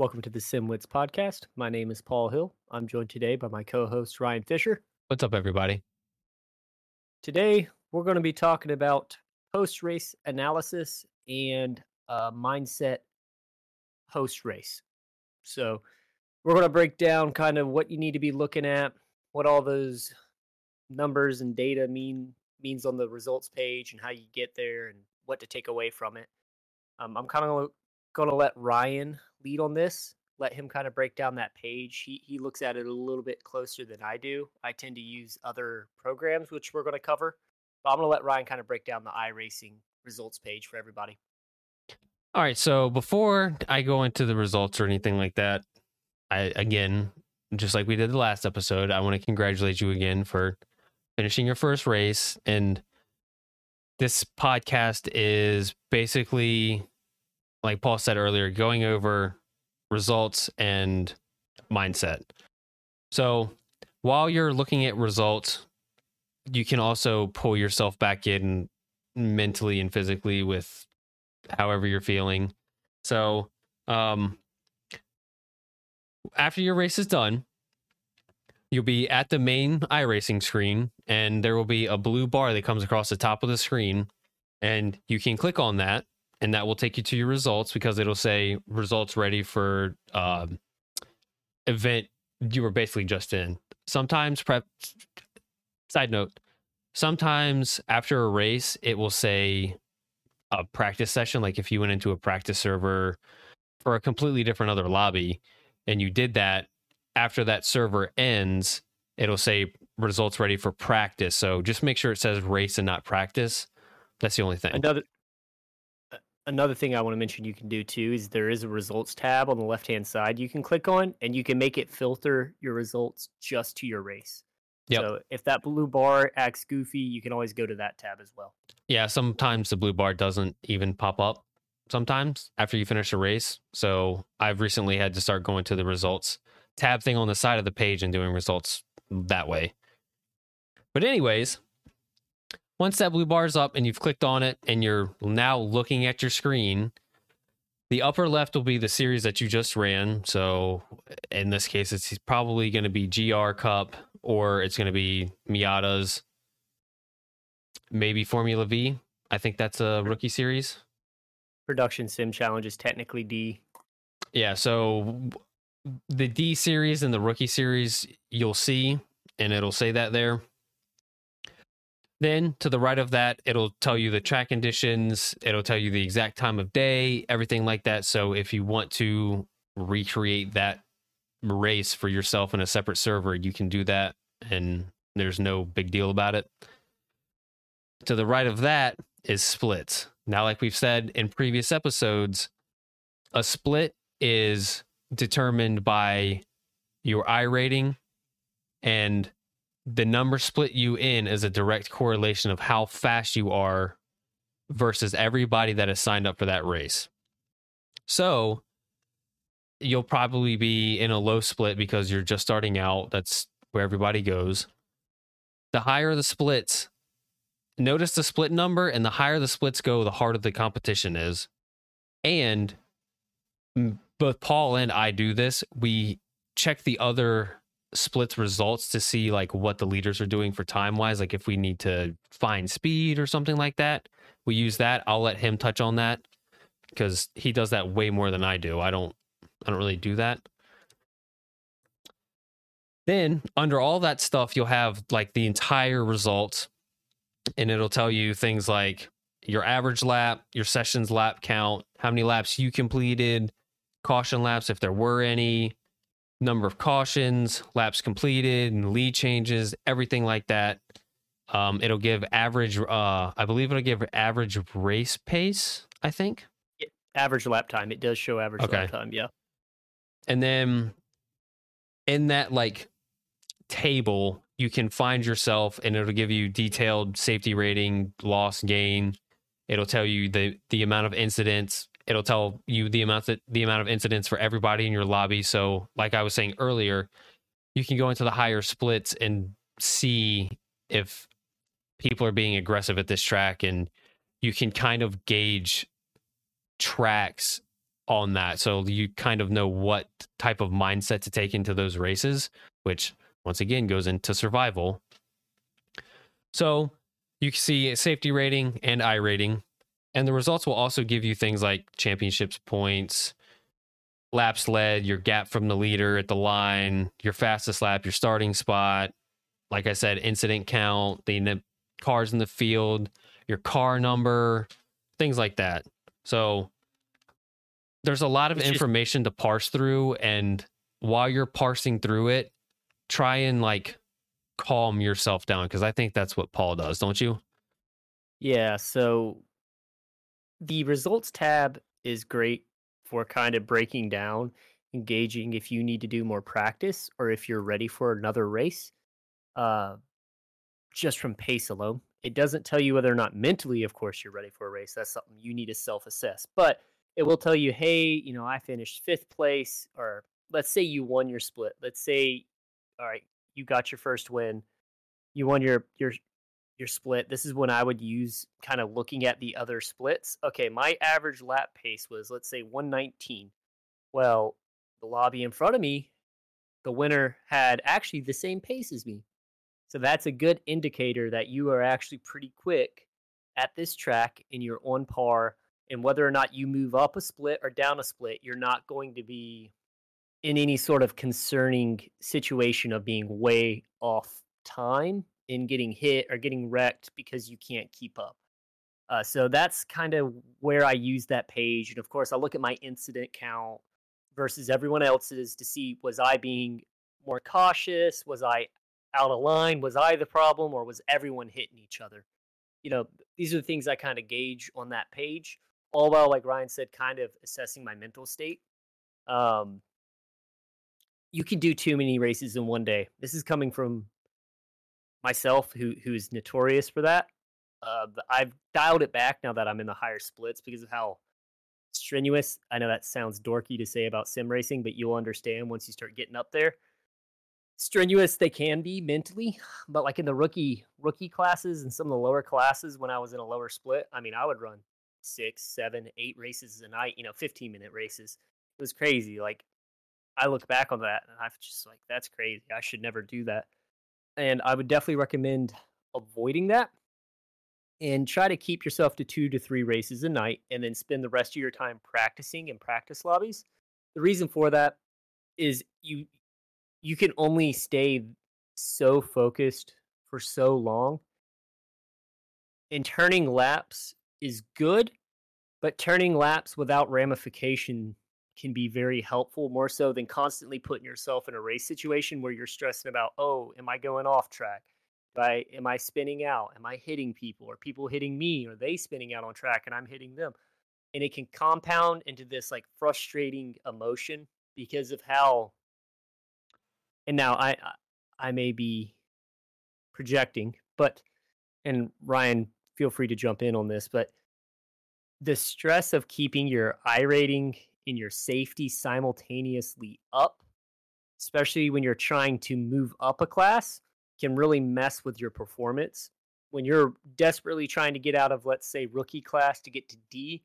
Welcome to the SimWits podcast. My name is Paul Hill. I'm joined today by my co host, Ryan Fisher. What's up, everybody? Today, we're going to be talking about post race analysis and uh, mindset post race. So, we're going to break down kind of what you need to be looking at, what all those numbers and data mean means on the results page, and how you get there, and what to take away from it. Um, I'm kind of to let Ryan lead on this. Let him kind of break down that page. He he looks at it a little bit closer than I do. I tend to use other programs, which we're to cover. But I'm to let Ryan kind of break down the iRacing results page for everybody. All right. So before I go into the results or anything like that, I again, just like we did the last episode, I want to congratulate you again for finishing your first race. And this podcast is basically, like Paul said earlier, going over results and mindset. So while you're looking at results, you can also pull yourself back in mentally and physically with however you're feeling. So, um, after your race is done, you'll be at the main iRacing screen, and there will be a blue bar that comes across the top of the screen, and you can click on that, and that will take you to your results because it'll say results ready for um, event you were basically just in. Sometimes prep. Side note: sometimes after a race, it will say a practice session. Like if you went into a practice server or a completely different other lobby, and you did that after that server ends, it'll say results ready for practice. So just make sure it says race and not practice. That's the only thing. Another another thing I want to mention you can do too is there is a results tab on the left hand side you can click on and you can make it filter your results just to your race. Yep. So if that blue bar acts goofy, you can always go to that tab as well. Yeah, sometimes the blue bar doesn't even pop up sometimes after you finish a race. So I've recently had to start going to the results tab thing on the side of the page and doing results that way. But, anyways, once that blue bar is up and you've clicked on it and you're now looking at your screen, the upper left will be the series that you just ran. So, in this case, it's probably going to be GR Cup or it's going to be Miata's, maybe Formula V. I think that's a rookie series. Production Sim Challenge is technically D. Yeah, so the D series and the rookie series, you'll see, and it'll say that there. Then to the right of that, it'll tell you the track conditions, it'll tell you the exact time of day, everything like that. So if you want to recreate that race for yourself in a separate server, you can do that, and there's no big deal about it. To the right of that is splits. Now, like we've said in previous episodes, a split is determined by your iRating and the number split you in is a direct correlation of how fast you are versus everybody that has signed up for that race. So you'll probably be in a low split because you're just starting out. That's where everybody goes. The higher the splits, notice the split number, and the higher the splits go, the harder the competition is. And mm, both Paul and I do this. We check the other splits results to see like what the leaders are doing for time wise like if we need to find speed or something like that we use that. I'll let him touch on that because he does that way more than i do. I don't i don't really do that. Then under all that stuff you'll have like the entire results and it'll tell you things like your average lap your sessions lap count how many laps you completed caution laps if there were any, number of cautions, laps completed, and lead changes, everything like that. Um, it'll give average. Uh, I believe it'll give average race pace. I think average lap time. It does show average okay. lap time. Yeah. And then in that like table, you can find yourself, and it'll give you detailed safety rating, loss, gain. It'll tell you the the amount of incidents, it'll tell you the amount that the amount of incidents for everybody in your lobby. So, like I was saying earlier, you can go into the higher splits and see if people are being aggressive at this track, and you can kind of gauge tracks on that. So you kind of know what type of mindset to take into those races, which once again goes into survival. So you can see safety rating and iRating. And the results will also give you things like championships points, laps led, your gap from the leader at the line, your fastest lap, your starting spot. Like I said, incident count, the cars in the field, your car number, things like that. So there's a lot of it's information just... to parse through. And while you're parsing through it, try and like calm yourself down because I think that's what Paul does, don't you? Yeah. So the results tab is great for kind of breaking down, engaging if you need to do more practice or if you're ready for another race. Uh, just from pace alone, it doesn't tell you whether or not mentally, of course, you're ready for a race. That's something you need to self assess. But it will tell you, hey, you know, I finished fifth place, or let's say you won your split. Let's say, all right, you got your first win, you won your your your split. This is when I would use kind of looking at the other splits. Okay, my average lap pace was let's say 119. Well, the lobby in front of me, the winner had actually the same pace as me. So that's a good indicator that you are actually pretty quick at this track and you're on par. And whether or not you move up a split or down a split, you're not going to be in any sort of concerning situation of being way off time in getting hit or getting wrecked because you can't keep up. Uh, so that's kind of where I use that page. And of course, I look at my incident count versus everyone else's to see was I being more cautious? Was I out of line? Was I the problem or was everyone hitting each other? You know, these are the things I kind of gauge on that page. All while, like Ryan said, kind of assessing my mental state. Um, you can do too many races in one day. This is coming from myself, who who is notorious for that. Uh, I've dialed it back now that I'm in the higher splits because of how strenuous. I know that sounds dorky to say about sim racing, but you'll understand once you start getting up there strenuous they can be mentally but like in the rookie rookie classes and some of the lower classes when i was in a lower split i mean i would run six seven eight races a night you know 15 minute races it was crazy like i look back on that and i'm just like that's crazy i should never do that and i would definitely recommend avoiding that and try to keep yourself to two to three races a night and then spend the rest of your time practicing in practice lobbies the reason for that is you you can only stay so focused for so long. And turning laps is good, but turning laps without ramification can be very helpful, more so than constantly putting yourself in a race situation where you're stressing about, oh, am I going off track? Am I, am I spinning out? Am I hitting people? Are people hitting me? Are they spinning out on track and I'm hitting them? And it can compound into this like frustrating emotion because of how and now I I may be projecting, but and Ryan, feel free to jump in on this, but the stress of keeping your iRating and your safety simultaneously up, especially when you're trying to move up a class, can really mess with your performance. When you're desperately trying to get out of, let's say, rookie class to get to D,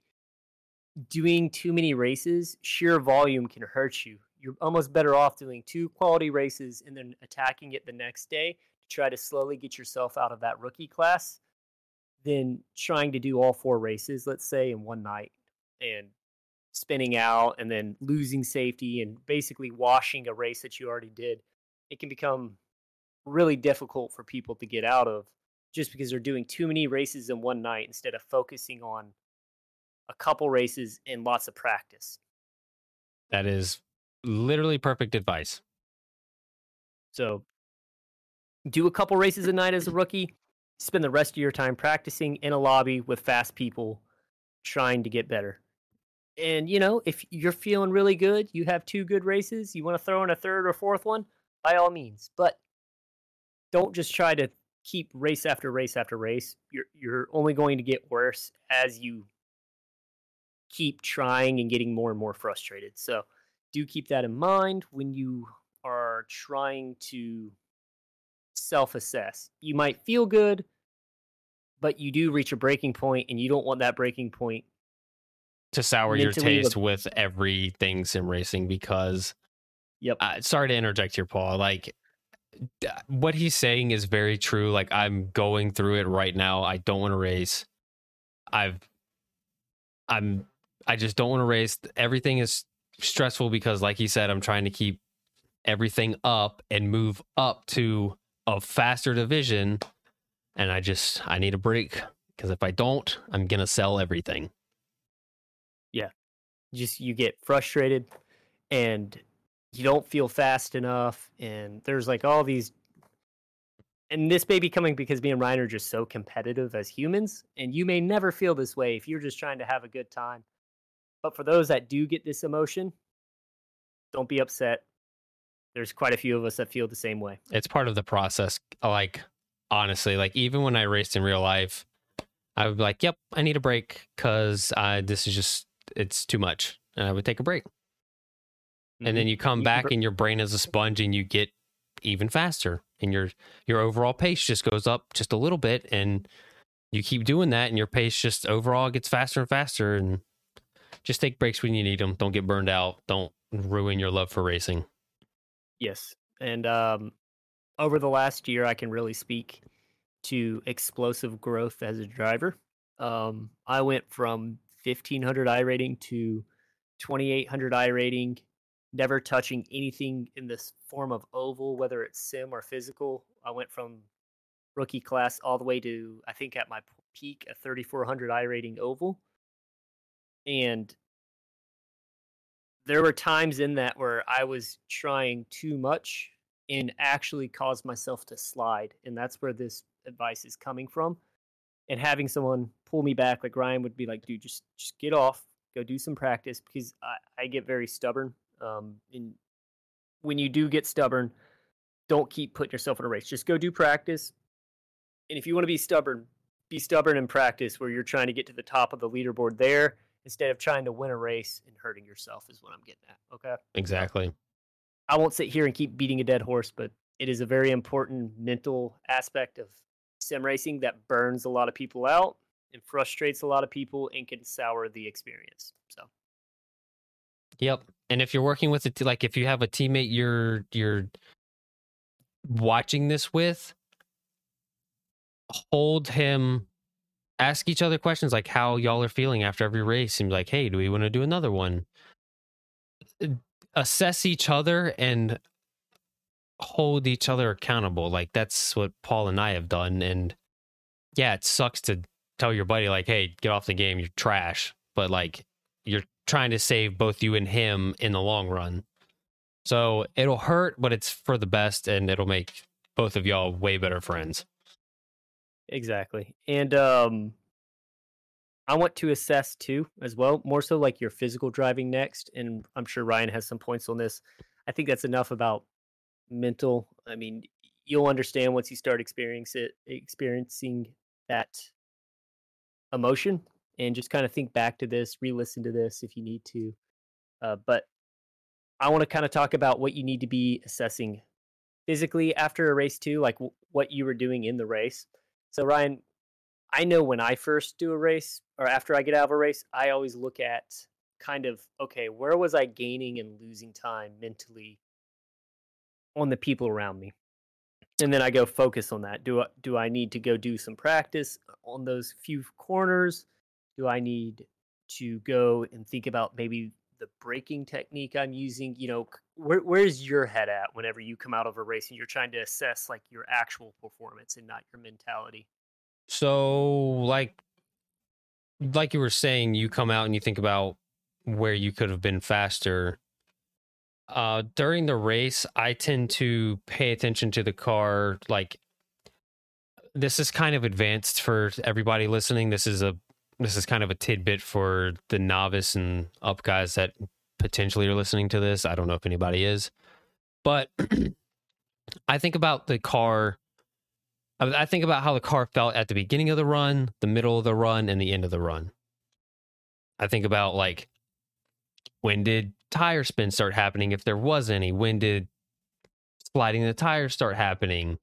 doing too many races, sheer volume can hurt you you're almost better off doing two quality races and then attacking it the next day to try to slowly get yourself out of that rookie class than trying to do all four races, let's say, in one night and spinning out and then losing safety and basically washing a race that you already did. It can become really difficult for people to get out of just because they're doing too many races in one night instead of focusing on a couple races and lots of practice. That is literally perfect advice. So do a couple races a night as a rookie, spend the rest of your time practicing in a lobby with fast people trying to get better. And you know, if you're feeling really good, you have two good races, you want to throw in a third or fourth one, by all means. But don't just try to keep race after race after race. You're you're only going to get worse as you keep trying and getting more and more frustrated. So do keep that in mind when you are trying to self assess. You might feel good, but you do reach a breaking point and you don't want that breaking point to sour your taste the- with everything sim racing because Yep. uh, sorry to interject here paul like what he's saying is very true like i'm going through it right now i don't want to race i've i'm i just don't want to race everything is stressful because like he said i'm trying to keep everything up and move up to a faster division and i just i need a break because if i don't i'm gonna sell everything just you get frustrated and you don't feel fast enough. And there's like all these and this may be coming because me and Ryan are just so competitive as humans. And you may never feel this way if you're just trying to have a good time. But for those that do get this emotion don't be upset. There's quite a few of us that feel the same way. It's part of the process. Like honestly, like even when I raced in real life, I would be like, "Yep, I need a break because uh, this is just it's too much," and I would take a break. And then you come back, and your brain is a sponge, and you get even faster, and your your overall pace just goes up just a little bit, and you keep doing that, and your pace just overall gets faster and faster, and just take breaks when you need them. Don't get burned out. Don't ruin your love for racing. Yes. And um, over the last year, I can really speak to explosive growth as a driver. Um, I went from 1500 iRating to 2800 iRating, never touching anything in this form of oval, whether it's sim or physical. I went from rookie class all the way to, I think, at my peak, a 3400 iRating oval. And there were times in that where I was trying too much and actually caused myself to slide. And that's where this advice is coming from. And having someone pull me back, like Ryan would be like, dude, just just get off, go do some practice because I, I get very stubborn. Um, and when you do get stubborn, don't keep putting yourself in a race. Just go do practice. And if you want to be stubborn, be stubborn in practice where you're trying to get to the top of the leaderboard there instead of trying to win a race and hurting yourself is what I'm getting at. Okay. Exactly. I won't sit here and keep beating a dead horse, but it is a very important mental aspect of sim racing that burns a lot of people out and frustrates a lot of people and can sour the experience. So Yep. And if you're working with it, like if you have a teammate you're you're watching this with, hold him, ask each other questions like how y'all are feeling after every race, and like, hey, do we want to do another one? Uh, Assess each other and hold each other accountable. Like that's what Paul and I have done. And yeah, it sucks to tell your buddy like, hey, get off the game, you're trash. But like you're trying to save both you and him in the long run. So it'll hurt, but it's for the best and it'll make both of y'all way better friends. exactly. And um I want to assess too as well, more so like your physical driving next. And I'm sure Ryan has some points on this. I think that's enough about mental. I mean, you'll understand once you start experiencing it, experiencing that emotion, and just kind of think back to this, re-listen to this if you need to. Uh, but I want to kind of talk about what you need to be assessing physically after a race too, like w- what you were doing in the race. So Ryan, I know when I first do a race or after I get out of a race, I always look at kind of okay, where was I gaining and losing time mentally on the people around me? And then I go focus on that. Do I, do I need to go do some practice on those few corners? Do I need to go and think about maybe the braking technique I'm using? You know, where where's your head at whenever you come out of a race and you're trying to assess like your actual performance and not your mentality? So like like you were saying, you come out and you think about where you could have been faster. Uh during the race, I tend to pay attention to the car like this is kind of advanced for everybody listening. This is a this is kind of a tidbit for the novice and up guys that potentially are listening to this. I don't know if anybody is. But I think about the car I think about how the car felt at the beginning of the run, the middle of the run, and the end of the run. I think about like when did tire spin start happening if there was any? When did sliding the tires start happening?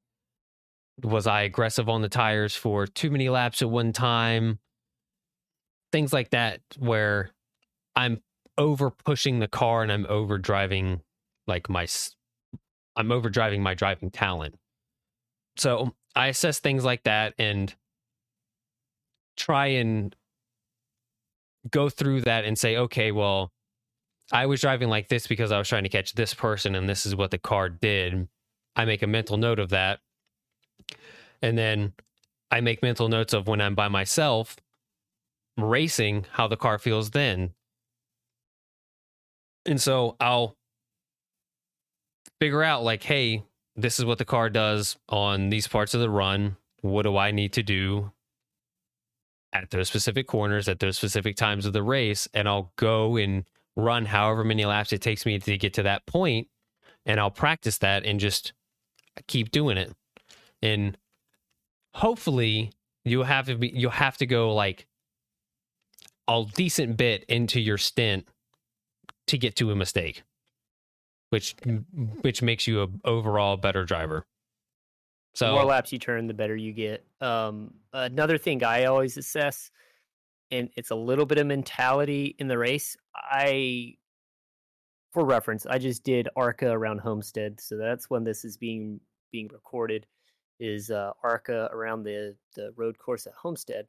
Was I aggressive on the tires for too many laps at one time? Things like that, where I'm over pushing the car and I'm over driving like my I'm over driving my driving talent. So I assess things like that and try and go through that and say, okay, well, I was driving like this because I was trying to catch this person and this is what the car did. I make a mental note of that. And then I make mental notes of when I'm by myself racing, how the car feels then. And so I'll figure out, like, hey, this is what the car does on these parts of the run. What do I need to do at those specific corners at those specific times of the race? And I'll go and run however many laps it takes me to get to that point, and I'll practice that and just keep doing it. And hopefully, you'll have to be you'll have to go like a decent bit into your stint to get to a mistake, which which makes you a overall better driver. So the more laps you turn, the better you get. Um, another thing I always assess, and it's a little bit of mentality in the race. I, for reference, I just did ARCA around Homestead, so that's when this is being being recorded. Is uh, ARCA around the the road course at Homestead,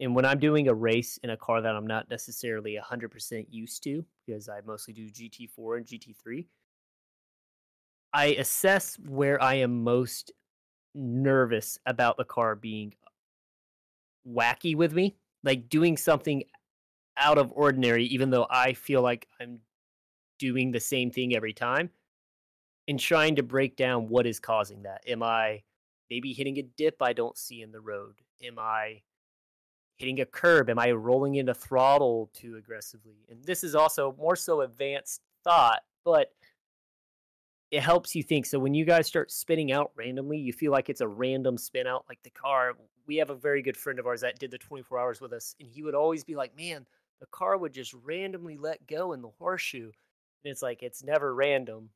and when I'm doing a race in a car that I'm not necessarily 100% used to, because I mostly do GT4 and GT3, I assess where I am most nervous about the car being wacky with me, like doing something out of ordinary, even though I feel like I'm doing the same thing every time, and trying to break down what is causing that. Am I maybe hitting a dip I don't see in the road? Am I hitting a curb? Am I rolling into throttle too aggressively? And this is also more so advanced thought, but it helps you think. So when you guys start spinning out randomly, you feel like it's a random spin out, like the car. We have a very good friend of ours that did the 24 hours with us, and he would always be like, "Man, the car would just randomly let go in the horseshoe," and it's like it's never random.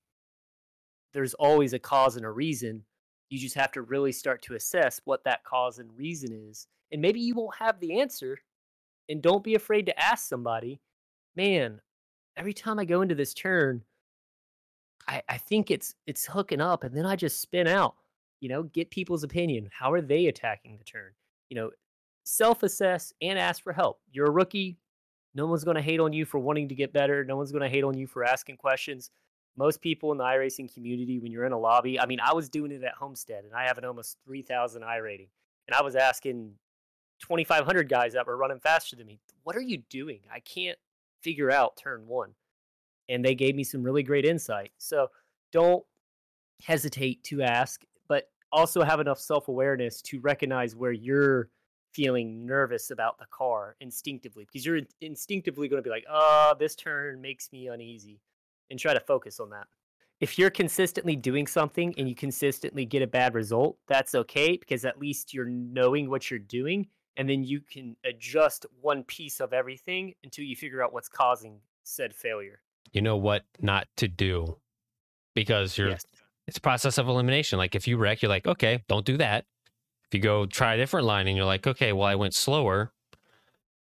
There's always a cause and a reason. You just have to really start to assess what that cause and reason is, and maybe you won't have the answer. And don't be afraid to ask somebody. Man, every time I go into this turn, I, I think it's it's hooking up and then I just spin out. You know, get people's opinion. How are they attacking the turn? You know, self-assess and ask for help. You're a rookie. No one's going to hate on you for wanting to get better. No one's going to hate on you for asking questions. Most people in the iRacing community, when you're in a lobby, I mean, I was doing it at Homestead and I have an almost 3,000 iRating. And I was asking 2,500 guys that were running faster than me, what are you doing? I can't figure out turn one and they gave me some really great insight. So don't hesitate to ask, but also have enough self awareness to recognize where you're feeling nervous about the car instinctively because you're in- instinctively going to be like, oh, this turn makes me uneasy, and try to focus on that. If you're consistently doing something and you consistently get a bad result, that's okay because at least you're knowing what you're doing and then you can adjust one piece of everything until you figure out what's causing said failure. you know what not to do because you're Yes. it's a process of elimination. Like if you wreck, you're like, okay, don't do that. If you go try a different line and you're like, okay, well, I went slower.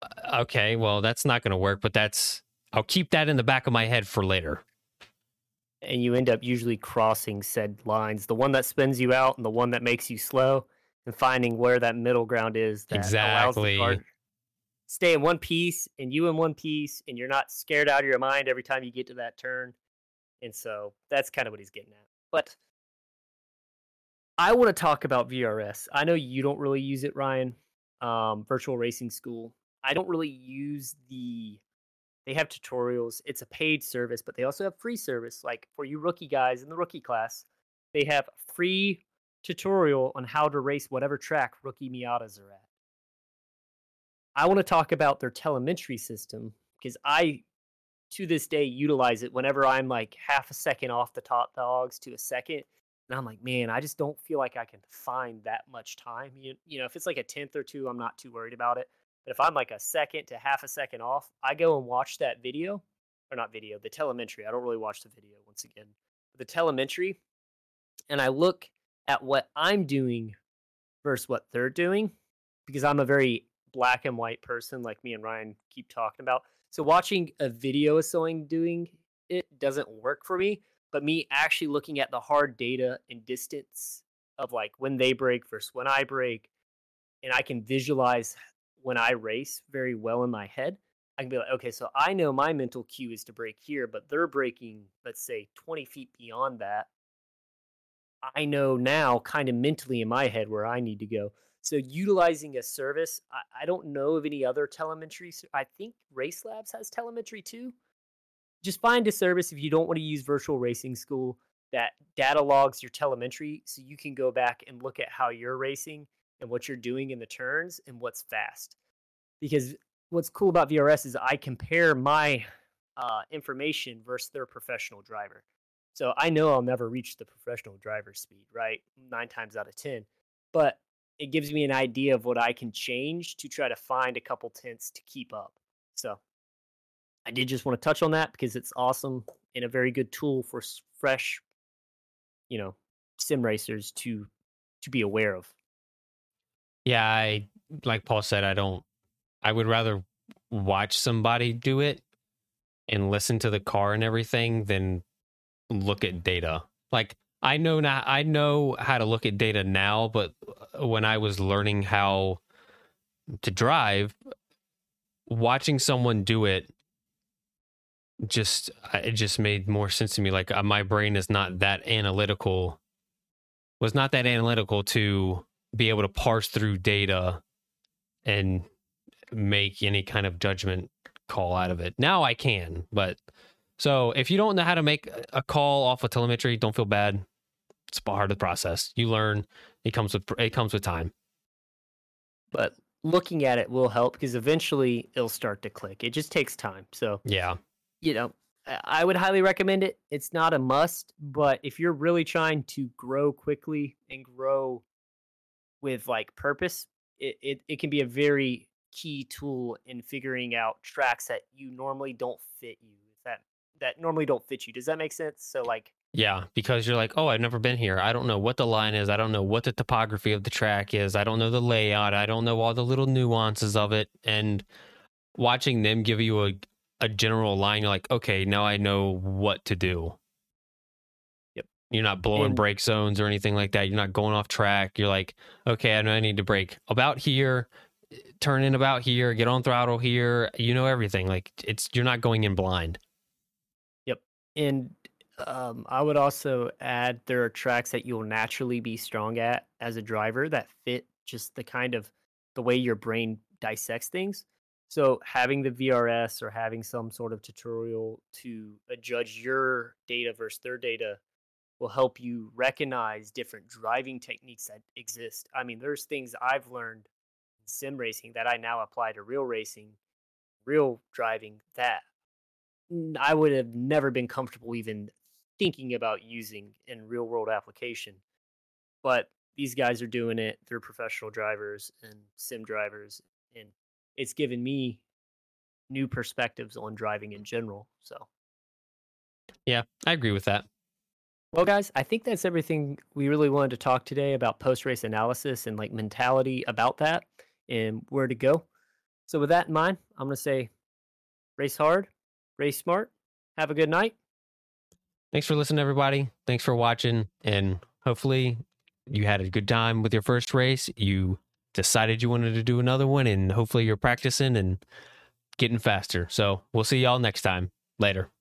uh, Okay, well, that's not going to work, but that's, I'll keep that in the back of my head for later. and you end up usually crossing said lines the one that spins you out and the one that makes you slow and finding where that middle ground is that allows the Exactly. stay in one piece and you in one piece and you're not scared out of your mind every time you get to that turn and so that's kind of what he's getting at but i want to talk about vrs i know you don't really use it ryan um, virtual racing school i don't really use the they have tutorials. It's a paid service, but they also have free service. Like for you rookie guys in the rookie class, they have free tutorial on how to race whatever track rookie Miatas are at. I want to talk about their telemetry system because I, to this day, utilize it whenever I'm like half a second off the top dogs to a second. And I'm like, man, I just don't feel like I can find that much time. You, you know, if it's like a tenth or two, I'm not too worried about it. But if I'm like a second to half a second off, I go and watch that video, or not video, the telemetry. I don't really watch the video once again. The telemetry, and I look at what I'm doing versus what they're doing, because I'm a very black and white person, like me and Ryan keep talking about. So watching a video of someone doing it doesn't work for me, but me actually looking at the hard data and distance of like when they break versus when I break, and I can visualize when I race very well in my head. I can be like, okay, so I know my mental cue is to break here, but they're breaking, let's say, 20 feet beyond that. I know now, kind of mentally in my head, where I need to go. So utilizing a service, I, I don't know of any other telemetry. I think Race Labs has telemetry too. Just find a service if you don't want to use virtual racing school that data logs your telemetry so you can go back and look at how you're racing and what you're doing in the turns and what's fast. Because what's cool about VRS is I compare my uh, information versus their professional driver. So I know I'll never reach the professional driver speed, right? Nine times out of 10. But it gives me an idea of what I can change to try to find a couple tenths to keep up. So I did just want to touch on that because it's awesome and a very good tool for fresh, you know, sim racers to to be aware of. Yeah, I like Paul said, I don't I would rather watch somebody do it and listen to the car and everything than look at data. Like I know now I know how to look at data now, but uh, when I was learning how to drive, watching someone do it just it just made more sense to me like uh, my brain is not that analytical was not that analytical to be able to parse through data and make any kind of judgment call out of it. Now I can, but so if you don't know how to make a call off of telemetry, don't feel bad. It's part of the process. You learn. It comes with it comes with time. But looking at it will help because eventually it'll start to click. It just takes time. So yeah, you know, I would highly recommend it. It's not a must, but if you're really trying to grow quickly and grow with like purpose, it, it, it can be a very key tool in figuring out tracks that you normally don't fit you that that normally don't fit you. Does that make sense? So like yeah because you're like oh i've never been here. I don't know what the line is. I don't know what the topography of the track is. I don't know the layout. I don't know all the little nuances of it. And watching them give you a, a general line you're like okay now i know what to do yep you're not blowing and, brake zones or anything like that you're not going off track you're like okay i know i need to brake about here turn in about here, get on throttle here. You know everything. Like it's you're not going in blind. Yep. And um, I would also add there are tracks that you'll naturally be strong at as a driver that fit just the kind of the way your brain dissects things. So having the VRS or having some sort of tutorial to uh, judge your data versus their data will help you recognize different driving techniques that exist. I mean, there's things I've learned in sim racing that I now apply to real racing, real driving that I would have never been comfortable even thinking about using in real world application. But these guys are doing it. They're professional drivers and sim drivers, and it's given me new perspectives on driving in general. So, yeah, I agree with that. Well, guys, I think that's everything we really wanted to talk today about post race analysis and like mentality about that and where to go. So, with that in mind, I'm going to say race hard, race smart. Have a good night. Thanks for listening, everybody. Thanks for watching. And hopefully, you had a good time with your first race. You decided you wanted to do another one, and hopefully, you're practicing and getting faster. So, we'll see y'all next time. Later.